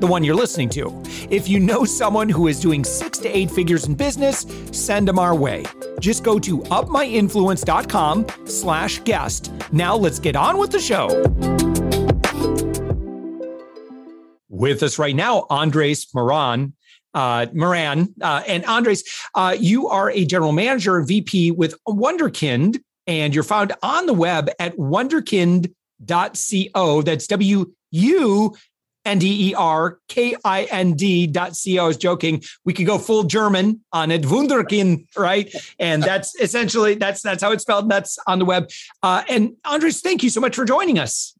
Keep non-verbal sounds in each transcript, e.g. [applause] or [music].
the one you're listening to. If you know someone who is doing six to eight figures in business, send them our way. Just go to upmyinfluence.com slash guest. Now let's get on with the show. With us right now, Andres Moran, uh, Moran. Uh, and Andres, uh, you are a general manager and VP with Wunderkind, and you're found on the web at wunderkind.co. That's W U N D E R K I N D dot C O. I was joking. We could go full German on it, Wunderkind, right? And that's essentially that's that's how it's spelled. That's on the web. Uh, and Andres, thank you so much for joining us.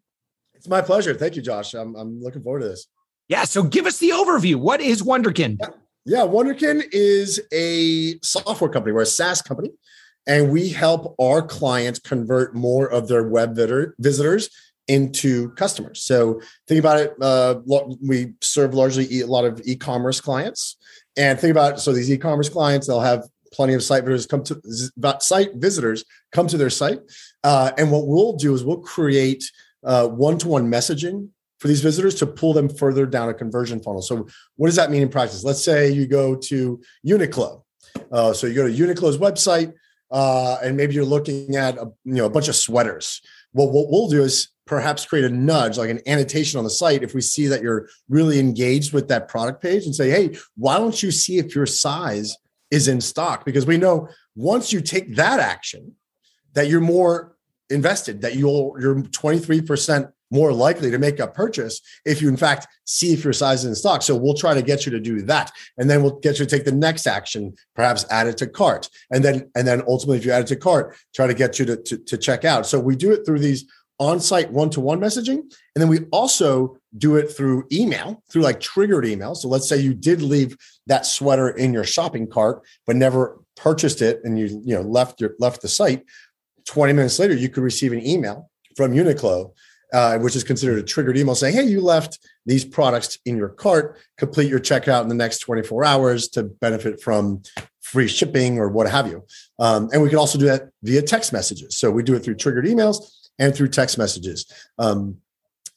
It's my pleasure. Thank you, Josh. I'm I'm looking forward to this. Yeah. So give us the overview. What is Wunderkind? Yeah, yeah Wunderkind is a software company. We're a SaaS company, and we help our clients convert more of their web visitors into customers. So think about it. Uh, we serve largely a lot of e-commerce clients, and think about so these e-commerce clients they'll have plenty of site visitors come to site visitors come to their site, uh, and what we'll do is we'll create uh, one-to-one messaging for these visitors to pull them further down a conversion funnel. So, what does that mean in practice? Let's say you go to Uniqlo. Uh, so you go to Uniqlo's website, uh, and maybe you're looking at a, you know a bunch of sweaters. Well, what we'll do is perhaps create a nudge, like an annotation on the site, if we see that you're really engaged with that product page, and say, "Hey, why don't you see if your size is in stock?" Because we know once you take that action, that you're more invested, that you'll you're 23 percent more likely to make a purchase if you in fact see if your size is in stock. So we'll try to get you to do that. And then we'll get you to take the next action perhaps add it to cart. And then and then ultimately if you add it to cart try to get you to, to, to check out. So we do it through these on-site one-to-one messaging and then we also do it through email through like triggered email so let's say you did leave that sweater in your shopping cart but never purchased it and you you know left your left the site 20 minutes later you could receive an email from uniqlo uh, which is considered a triggered email saying, Hey, you left these products in your cart, complete your checkout in the next 24 hours to benefit from free shipping or what have you. Um, and we can also do that via text messages. So we do it through triggered emails and through text messages. Um,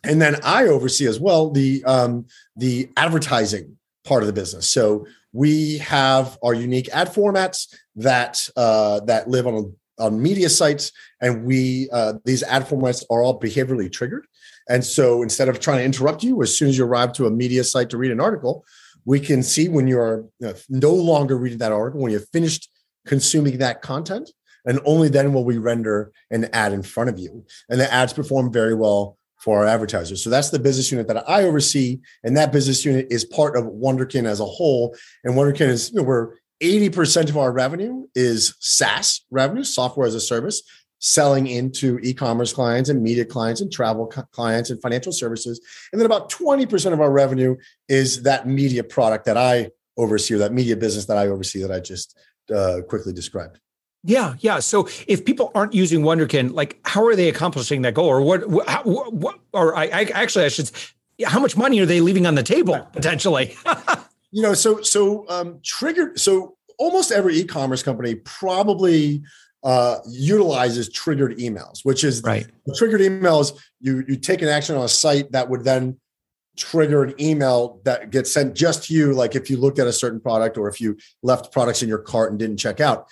and then I oversee as well the um, the advertising part of the business. So we have our unique ad formats that uh, that live on on media sites, and we uh, these ad formats are all behaviorally triggered. And so instead of trying to interrupt you as soon as you arrive to a media site to read an article, we can see when you are you know, no longer reading that article, when you've finished consuming that content, and only then will we render an ad in front of you. And the ads perform very well for our advertisers. So that's the business unit that I oversee, and that business unit is part of Wunderkind as a whole. And Wunderkind is you know, we're 80% of our revenue is SaaS revenue, software as a service, selling into e-commerce clients and media clients and travel clients and financial services. And then about 20% of our revenue is that media product that I oversee or that media business that I oversee that I just uh, quickly described. Yeah, yeah. So if people aren't using Wunderkind, like how are they accomplishing that goal, or what? what, what or I, I actually I should. How much money are they leaving on the table potentially? [laughs] you know, so so um, triggered. So almost every e-commerce company probably uh, utilizes triggered emails, which is right. triggered emails. You you take an action on a site that would then trigger an email that gets sent just to you, like if you looked at a certain product or if you left products in your cart and didn't check out.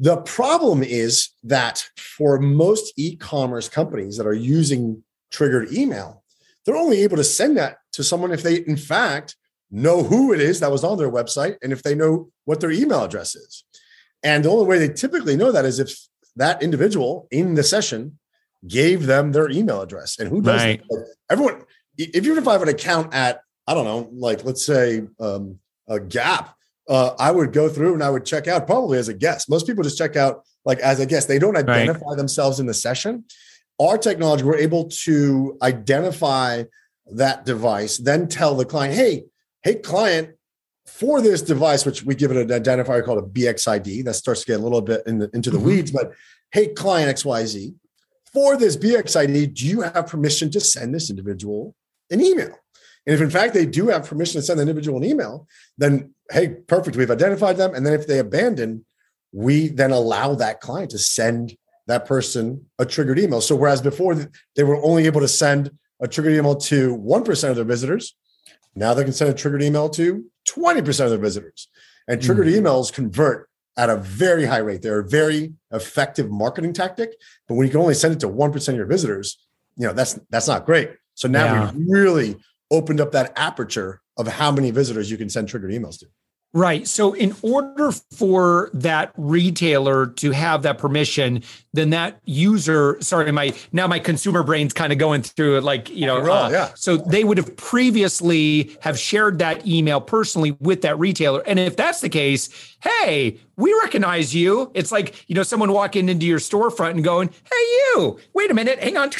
The problem is that for most e-commerce companies that are using triggered email, they're only able to send that to someone if they, in fact, know who it is that was on their website and if they know what their email address is. And the only way they typically know that is if that individual in the session gave them their email address. And who does right. that? Everyone, if even if I have an account at, I don't know, like let's say um, a Gap, uh, I would go through and I would check out probably as a guest. Most people just check out like as a guest. They don't identify right. themselves in the session. Our technology, we're able to identify that device, then tell the client, hey, hey, client, for this device, which we give it an identifier called a BXID, that starts to get a little bit in the, into the mm-hmm. weeds, but hey, client XYZ, for this BXID, do you have permission to send this individual an email? And if in fact they do have permission to send an individual an email, then hey, perfect. We've identified them. And then if they abandon, we then allow that client to send that person a triggered email. So whereas before they were only able to send a triggered email to 1% of their visitors, now they can send a triggered email to 20% of their visitors. And triggered mm-hmm. emails convert at a very high rate. They're a very effective marketing tactic. But when you can only send it to 1% of your visitors, you know, that's that's not great. So now yeah. we really opened up that aperture of how many visitors you can send triggered emails to. Right. So, in order for that retailer to have that permission, then that user, sorry, my now my consumer brain's kind of going through it, like you know. Uh, yeah. So they would have previously have shared that email personally with that retailer, and if that's the case, hey, we recognize you. It's like you know someone walking into your storefront and going, "Hey, you! Wait a minute, hang on.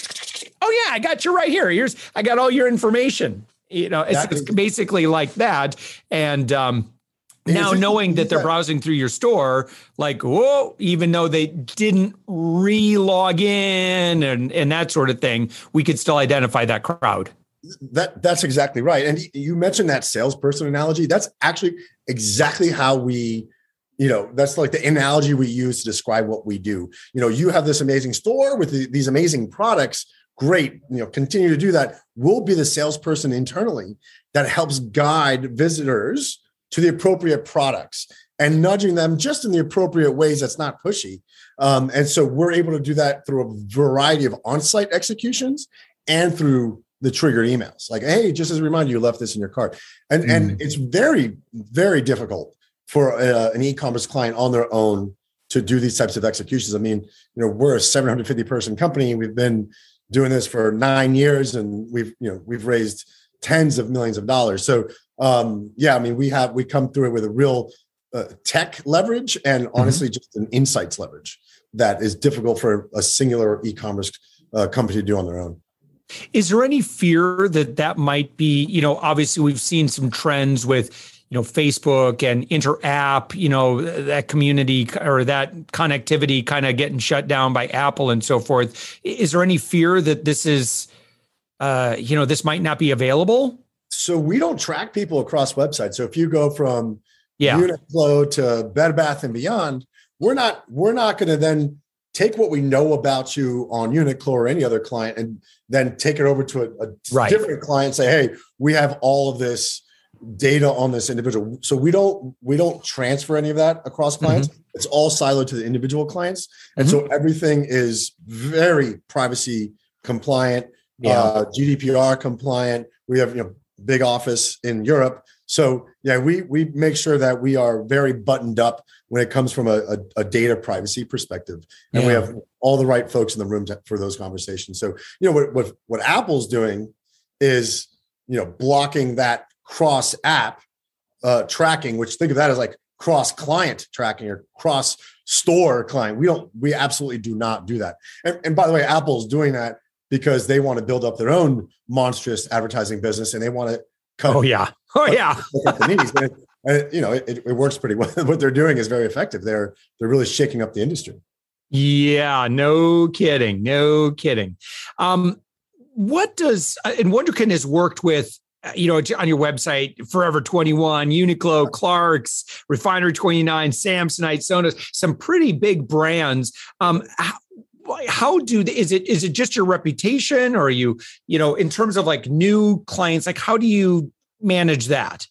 Oh yeah, I got you right here. Here's I got all your information." You know, it's, it's basically like that, and um now knowing that they're browsing through your store like whoa even though they didn't re-log in and and that sort of thing we could still identify that crowd. That that's exactly right. And you mentioned that salesperson analogy. That's actually exactly how we you know that's like the analogy we use to describe what we do. You know you have this amazing store with the, these amazing products. Great. You know continue to do that. We'll be the salesperson internally that helps guide visitors to the appropriate products and nudging them just in the appropriate ways that's not pushy. Um, and so we're able to do that through a variety of on-site executions and through the triggered emails. Like, hey, just as a reminder, you left this in your cart. And, mm. and it's very, very difficult for uh, an e-commerce client on their own to do these types of executions. I mean, you know, we're a 750 person company. We've been doing this for nine years and we've, you know, we've raised tens of millions of dollars. So um, yeah, I mean, we have we come through it with a real uh, tech leverage and mm-hmm. honestly mm-hmm. just an insights leverage that is difficult for a singular e-commerce uh, company to do on their own. Is there any fear that that might be, you know, obviously we've seen some trends with, you know, Facebook and inter-app, you know, that community or that connectivity kind of getting shut down by Apple and so forth. Is there any fear that this is, uh, you know, this might not be available? So we don't track people across websites. So if you go from yeah. Uniqlo to Bed Bath and Beyond, we're not we're not going to then take what we know about you on Uniqlo or any other client and then take it over to a, a right. different client. And say, hey, we have all of this data on this individual. So we don't we don't transfer any of that across mm-hmm. clients. Mm-hmm. It's all siloed to the individual clients, and mm-hmm. so everything is very privacy compliant, yeah. uh, GDPR compliant. We have you know big office in Europe. So yeah, we we make sure that we are very buttoned up when it comes from a, a, a data privacy perspective, and yeah. we have all the right folks in the room to, for those conversations. So you know what what what Apple's doing is you know blocking that cross app uh, tracking, which think of that as like cross client tracking or cross store client. We don't we absolutely do not do that. And, and by the way, Apple's doing that because they want to build up their own monstrous advertising business and they want to cut. Oh yeah, [laughs] oh yeah. [laughs] the it, you know, it, it works pretty well. [laughs] what they're doing is very effective. They're they're really shaking up the industry. Yeah, no kidding, no kidding. Um, what does uh, and Wunderkind has worked with uh, you know, on your website, Forever 21, Uniqlo, Clark's, Refinery 29, Samsonite, Sonos, some pretty big brands. Um, how, do is it is it just your reputation or are you you know in terms of like new clients like how do you manage that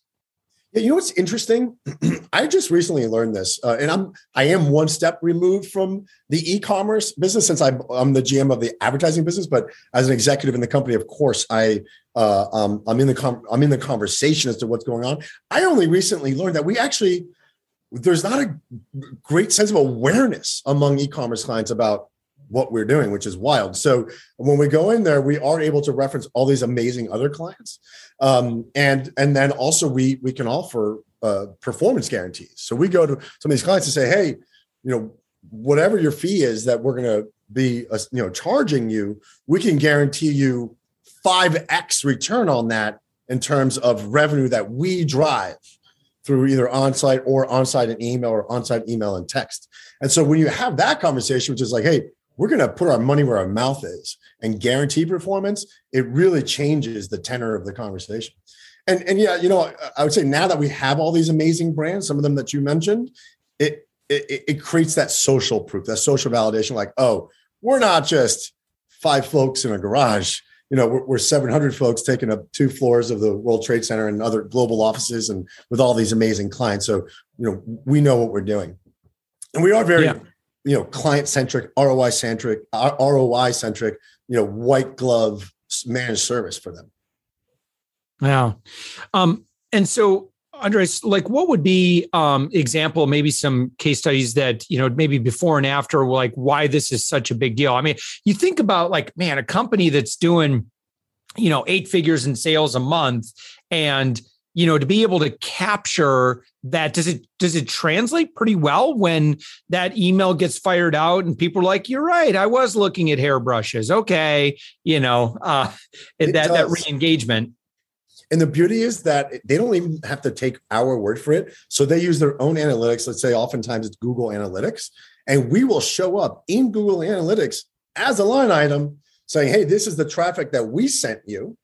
yeah, you know what's interesting? [clears throat] I just recently learned this, uh, and I'm I am one step removed from the e-commerce business since I'm, I'm the GM of the advertising business. But as an executive in the company, of course, I uh, um, I'm in the com- I'm in the conversation as to what's going on. I only recently learned that we actually there's not a great sense of awareness among e-commerce clients about what we're doing, which is wild. So when we go in there, we are able to reference all these amazing other clients, um, and and then also we we can offer uh, performance guarantees. So we go to some of these clients and say, hey, you know, whatever your fee is that we're going to be uh, you know charging you, we can guarantee you five x return on that in terms of revenue that we drive through either on-site or on-site and email or on-site email and text. And so when you have that conversation, which is like, hey, we're going to put our money where our mouth is and guarantee performance, it really changes the tenor of the conversation. And, and yeah, you know, I would say now that we have all these amazing brands, some of them that you mentioned, it, it, it creates that social proof, that social validation, like, oh, we're not just five folks in a garage you know we're, we're 700 folks taking up two floors of the world trade center and other global offices and with all these amazing clients so you know we know what we're doing and we are very yeah. You know client centric roi centric roi centric you know white glove managed service for them yeah um and so Andres, like what would be um example, maybe some case studies that, you know, maybe before and after, like why this is such a big deal. I mean, you think about like, man, a company that's doing, you know, eight figures in sales a month and you know to be able to capture that does it does it translate pretty well when that email gets fired out and people are like you're right i was looking at hairbrushes okay you know uh that does. that re-engagement and the beauty is that they don't even have to take our word for it. So they use their own analytics. Let's say oftentimes it's Google Analytics, and we will show up in Google Analytics as a line item saying, hey, this is the traffic that we sent you,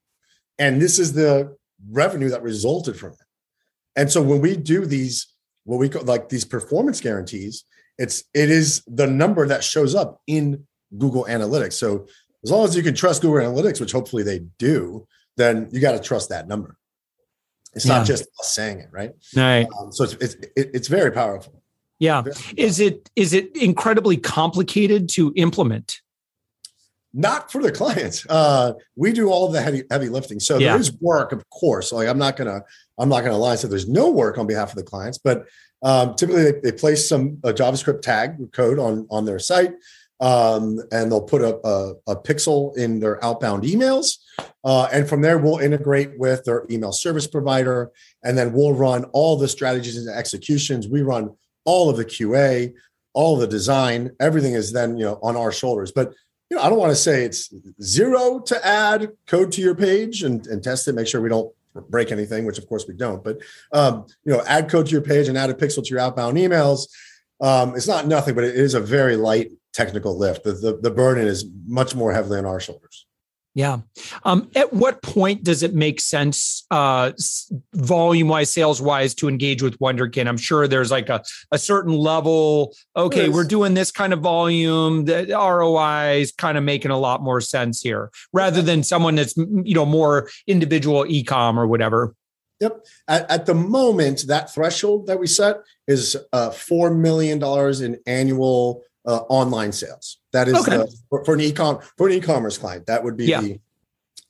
and this is the revenue that resulted from it. And so when we do these, what we call like these performance guarantees, it's it is the number that shows up in Google Analytics. So as long as you can trust Google Analytics, which hopefully they do, then you got to trust that number. It's yeah. not just us saying it, right? Right. Um, so it's, it's it's very powerful. Yeah. Very powerful. Is it is it incredibly complicated to implement? Not for the clients. Uh, we do all the heavy heavy lifting. So yeah. there is work, of course. Like I'm not gonna I'm not gonna lie. So there's no work on behalf of the clients, but um, typically they, they place some a JavaScript tag code on on their site um, and they'll put a, a, a, pixel in their outbound emails. Uh, and from there, we'll integrate with their email service provider, and then we'll run all the strategies and executions. We run all of the QA, all the design. Everything is then you know on our shoulders. But you know, I don't want to say it's zero to add code to your page and, and test it, make sure we don't break anything, which of course we don't. But um, you know, add code to your page and add a pixel to your outbound emails. Um, it's not nothing, but it is a very light technical lift. The, the, the burden is much more heavily on our shoulders. Yeah. Um, at what point does it make sense, uh, volume wise, sales wise, to engage with Wunderkind? I'm sure there's like a, a certain level. Okay, we're doing this kind of volume. The ROI is kind of making a lot more sense here rather than someone that's, you know, more individual e-com or whatever. Yep. At, at the moment, that threshold that we set is uh, $4 million in annual uh, online sales. That is okay. the, for, for, an e-com for an e-commerce client. That would be yeah. the,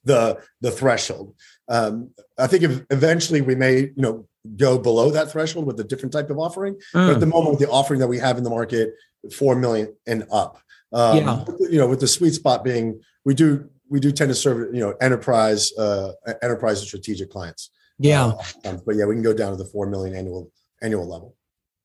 the the threshold. Um, I think if eventually we may you know go below that threshold with a different type of offering. Mm. But at the moment, with the offering that we have in the market, four million and up. Um, yeah. You know, with the sweet spot being we do we do tend to serve you know enterprise uh, enterprise and strategic clients. Yeah. Uh, but yeah, we can go down to the four million annual annual level.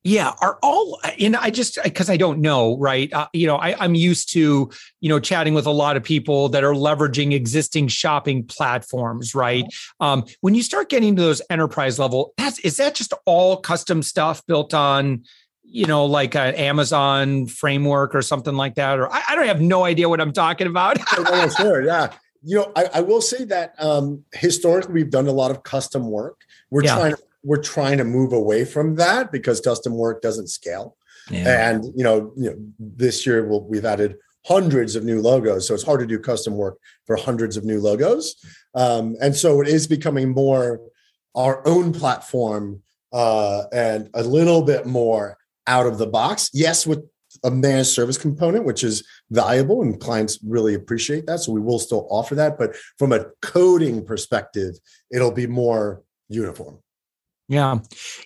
Yeah, are all and I just because I don't know, right? Uh, you know, I, I'm used to you know chatting with a lot of people that are leveraging existing shopping platforms, right? Um, when you start getting to those enterprise level, that's is that just all custom stuff built on you know like an Amazon framework or something like that? Or I, I don't have no idea what I'm talking about. [laughs] oh, sure, yeah. You know, I, I will say that um, historically we've done a lot of custom work. We're yeah. trying to we're trying to move away from that because custom work doesn't scale. Yeah. And you know, you know, this year we'll, we've added hundreds of new logos, so it's hard to do custom work for hundreds of new logos. Um, and so it is becoming more our own platform uh, and a little bit more out of the box. Yes, with a managed service component, which is valuable and clients really appreciate that. So we will still offer that. But from a coding perspective, it'll be more uniform. Yeah.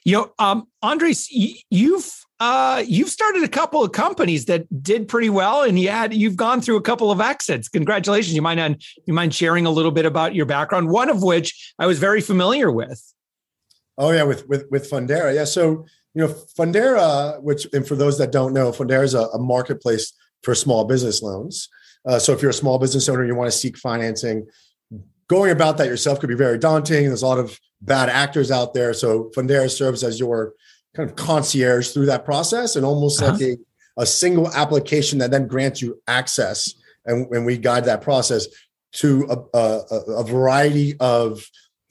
You know, um, Andres, you've uh, you've started a couple of companies that did pretty well, and you had you've gone through a couple of exits. Congratulations! You mind you mind sharing a little bit about your background? One of which I was very familiar with. Oh yeah, with with with Fundera. Yeah, so you know Fundera, which and for those that don't know, Fundera is a, a marketplace for small business loans. Uh, so if you're a small business owner, you want to seek financing, going about that yourself could be very daunting. There's a lot of bad actors out there. So Fundera serves as your kind of concierge through that process and almost uh-huh. like a, a single application that then grants you access. And, and we guide that process to a, a, a variety of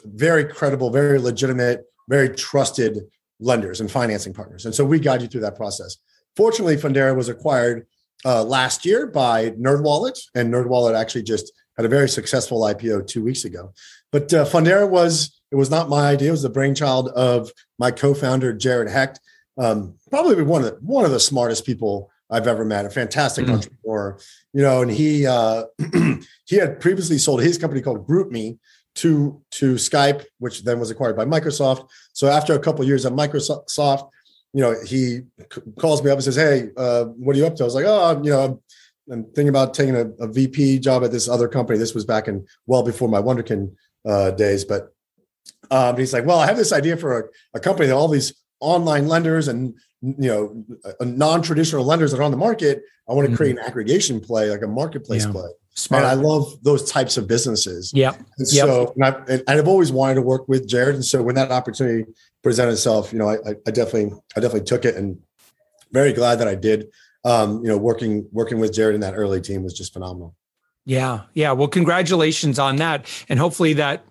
very credible, very legitimate, very trusted lenders and financing partners. And so we guide you through that process. Fortunately, Fundera was acquired uh, last year by NerdWallet, and NerdWallet actually just had a very successful IPO two weeks ago. But uh, Fundera was it was not my idea; it was the brainchild of my co-founder Jared Hecht, um, probably one of the, one of the smartest people I've ever met. A fantastic mm-hmm. entrepreneur, you know, and he uh, [clears throat] he had previously sold his company called GroupMe to to Skype, which then was acquired by Microsoft. So after a couple years at Microsoft, you know, he c- calls me up and says, "Hey, uh, what are you up to?" I was like, "Oh, you know, I'm thinking about taking a, a, VP job at this other company. This was back in well before my Wunderkind uh, days, but um, he's like, "Well, I have this idea for a, a company that all these online lenders and you know non-traditional lenders that are on the market. I want to mm-hmm. create an aggregation play, like a marketplace yeah. play." Smart. And I love those types of businesses. Yeah. And so, and, I, and I've always wanted to work with Jared. And so when that opportunity presented itself, you know, I, I definitely, I definitely took it and very glad that I did. Um, you know, working, working with Jared in that early team was just phenomenal. Yeah. Yeah. Well, congratulations on that. And hopefully that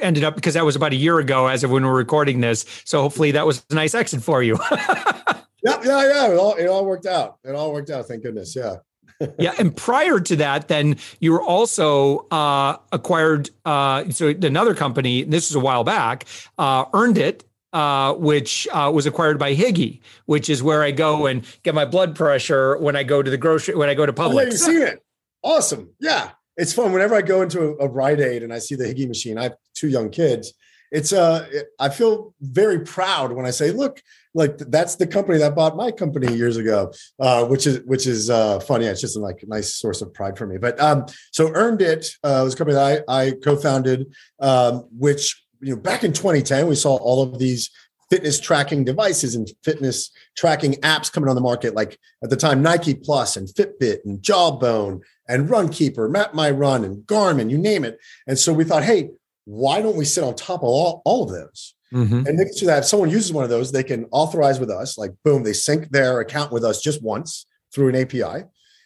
ended up because that was about a year ago as of when we're recording this. So hopefully that was a nice exit for you. [laughs] yeah. Yeah. Yeah. It all, it all worked out. It all worked out. Thank goodness. Yeah [laughs] yeah, and prior to that, then you were also uh, acquired. Uh, so another company. This was a while back. Uh, earned it. Uh, which uh, was acquired by Higi, which is where I go and get my blood pressure when I go to the grocery when I go to Publix. Oh, yeah, you seen it? Awesome. Yeah, it's fun. Whenever I go into a, a Rite Aid and I see the Higi machine, I have two young kids. It's uh, I feel very proud when I say, "Look, like that's the company that bought my company years ago, uh, which is which is uh, funny. It's just like a nice source of pride for me. But um, so earned it uh, was a company that I, I co-founded, um, which you know back in 2010 we saw all of these fitness tracking devices and fitness tracking apps coming on the market. Like at the time, Nike Plus and Fitbit and Jawbone and Runkeeper, Map My Run and Garmin, you name it. And so we thought, hey, why don't we sit on top of all, all of those? Mm-hmm. And next to that, if someone uses one of those, they can authorize with us, like boom, they sync their account with us just once through an API.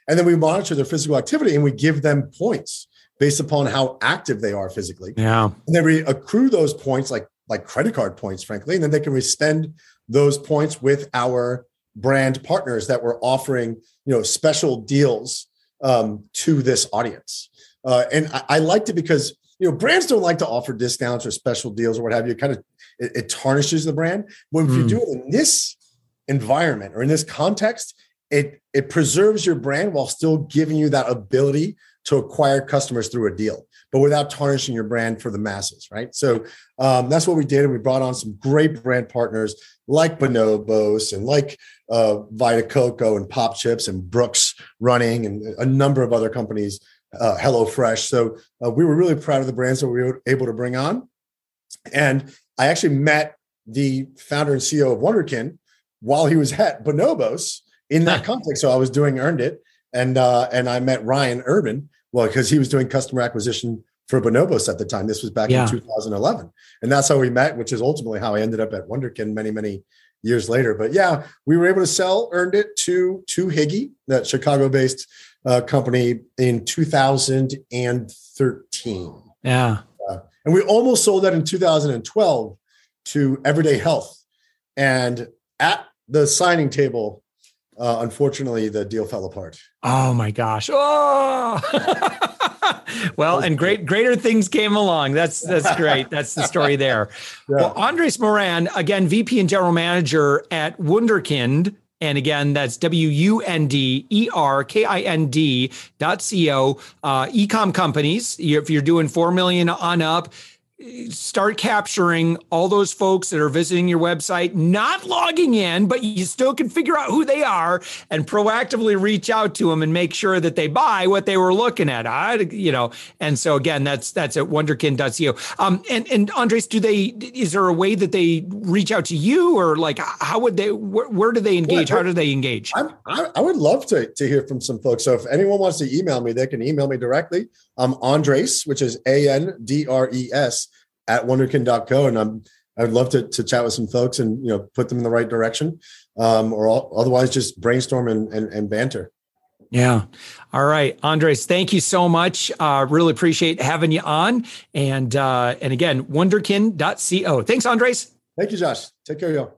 And then we monitor their physical activity and we give them points based upon how active they are physically. Yeah. And then we accrue those points like like credit card points, frankly. And then they can spend those points with our brand partners that we're offering, you know, special deals um, to this audience. Uh, and I, I liked it because you know brands don't like to offer discounts or special deals or what have you. It kind of it, it tarnishes the brand. But if mm. you hmm. do it in this environment or in this context, it it preserves your brand while still giving you that ability to acquire customers through a deal, but without tarnishing your brand for the masses, right? So um, that's what we did, and we brought on some great brand partners like Bonobos and like uh, Vita Coco and Pop Chips and Brooks Running and a number of other companies, uh, HelloFresh. So uh, we were really proud of the brands that we were able to bring on, and I actually met the founder and CEO of Wunderkind while he was at Bonobos in that context. So I was doing Earned It, and uh, and I met Ryan Urban. Well, because he was doing customer acquisition for Bonobos at the time. This was back yeah. in 2011, and that's how we met, which is ultimately how I ended up at Wunderkind many many years later. But yeah, we were able to sell Earned It to to Higi, that Chicago-based uh, company, in 2013. Yeah. And we almost sold that in 2012 to Everyday Health. And at the signing table, uh, unfortunately, the deal fell apart. Oh my gosh! Oh, [laughs] well, and great, greater things came along. That's that's great. [laughs] That's the story there. Yeah. Well, Andres Moran, again, VP and General Manager at Wunderkind, and again, that's W U N D E R K I N D dot C O. Uh, ecom companies, if you're doing 4 million on up, start capturing all those folks that are visiting your website, not logging in, but you still can figure out who they are and proactively reach out to them and make sure that they buy what they were looking at. I, you know, and so again, that's that's at wunderkind.co. Um, and and Andres, do they? Is there a way that they reach out to you, or like how would they? Where, where do they engage? how do they engage? I, I would love to to hear from some folks. So if anyone wants to email me, they can email me directly. I'm Andres, which is A N D R E S at wunderkind.co. And I'm, I'd love to, to chat with some folks and, you know, put them in the right direction um, or all, otherwise just brainstorm and, and, and banter. Yeah. All right, Andres. Thank you so much. Uh, really appreciate having you on. And uh, and again, wunderkind.co. Thanks, Andres. Thank you, Josh. Take care, y'all.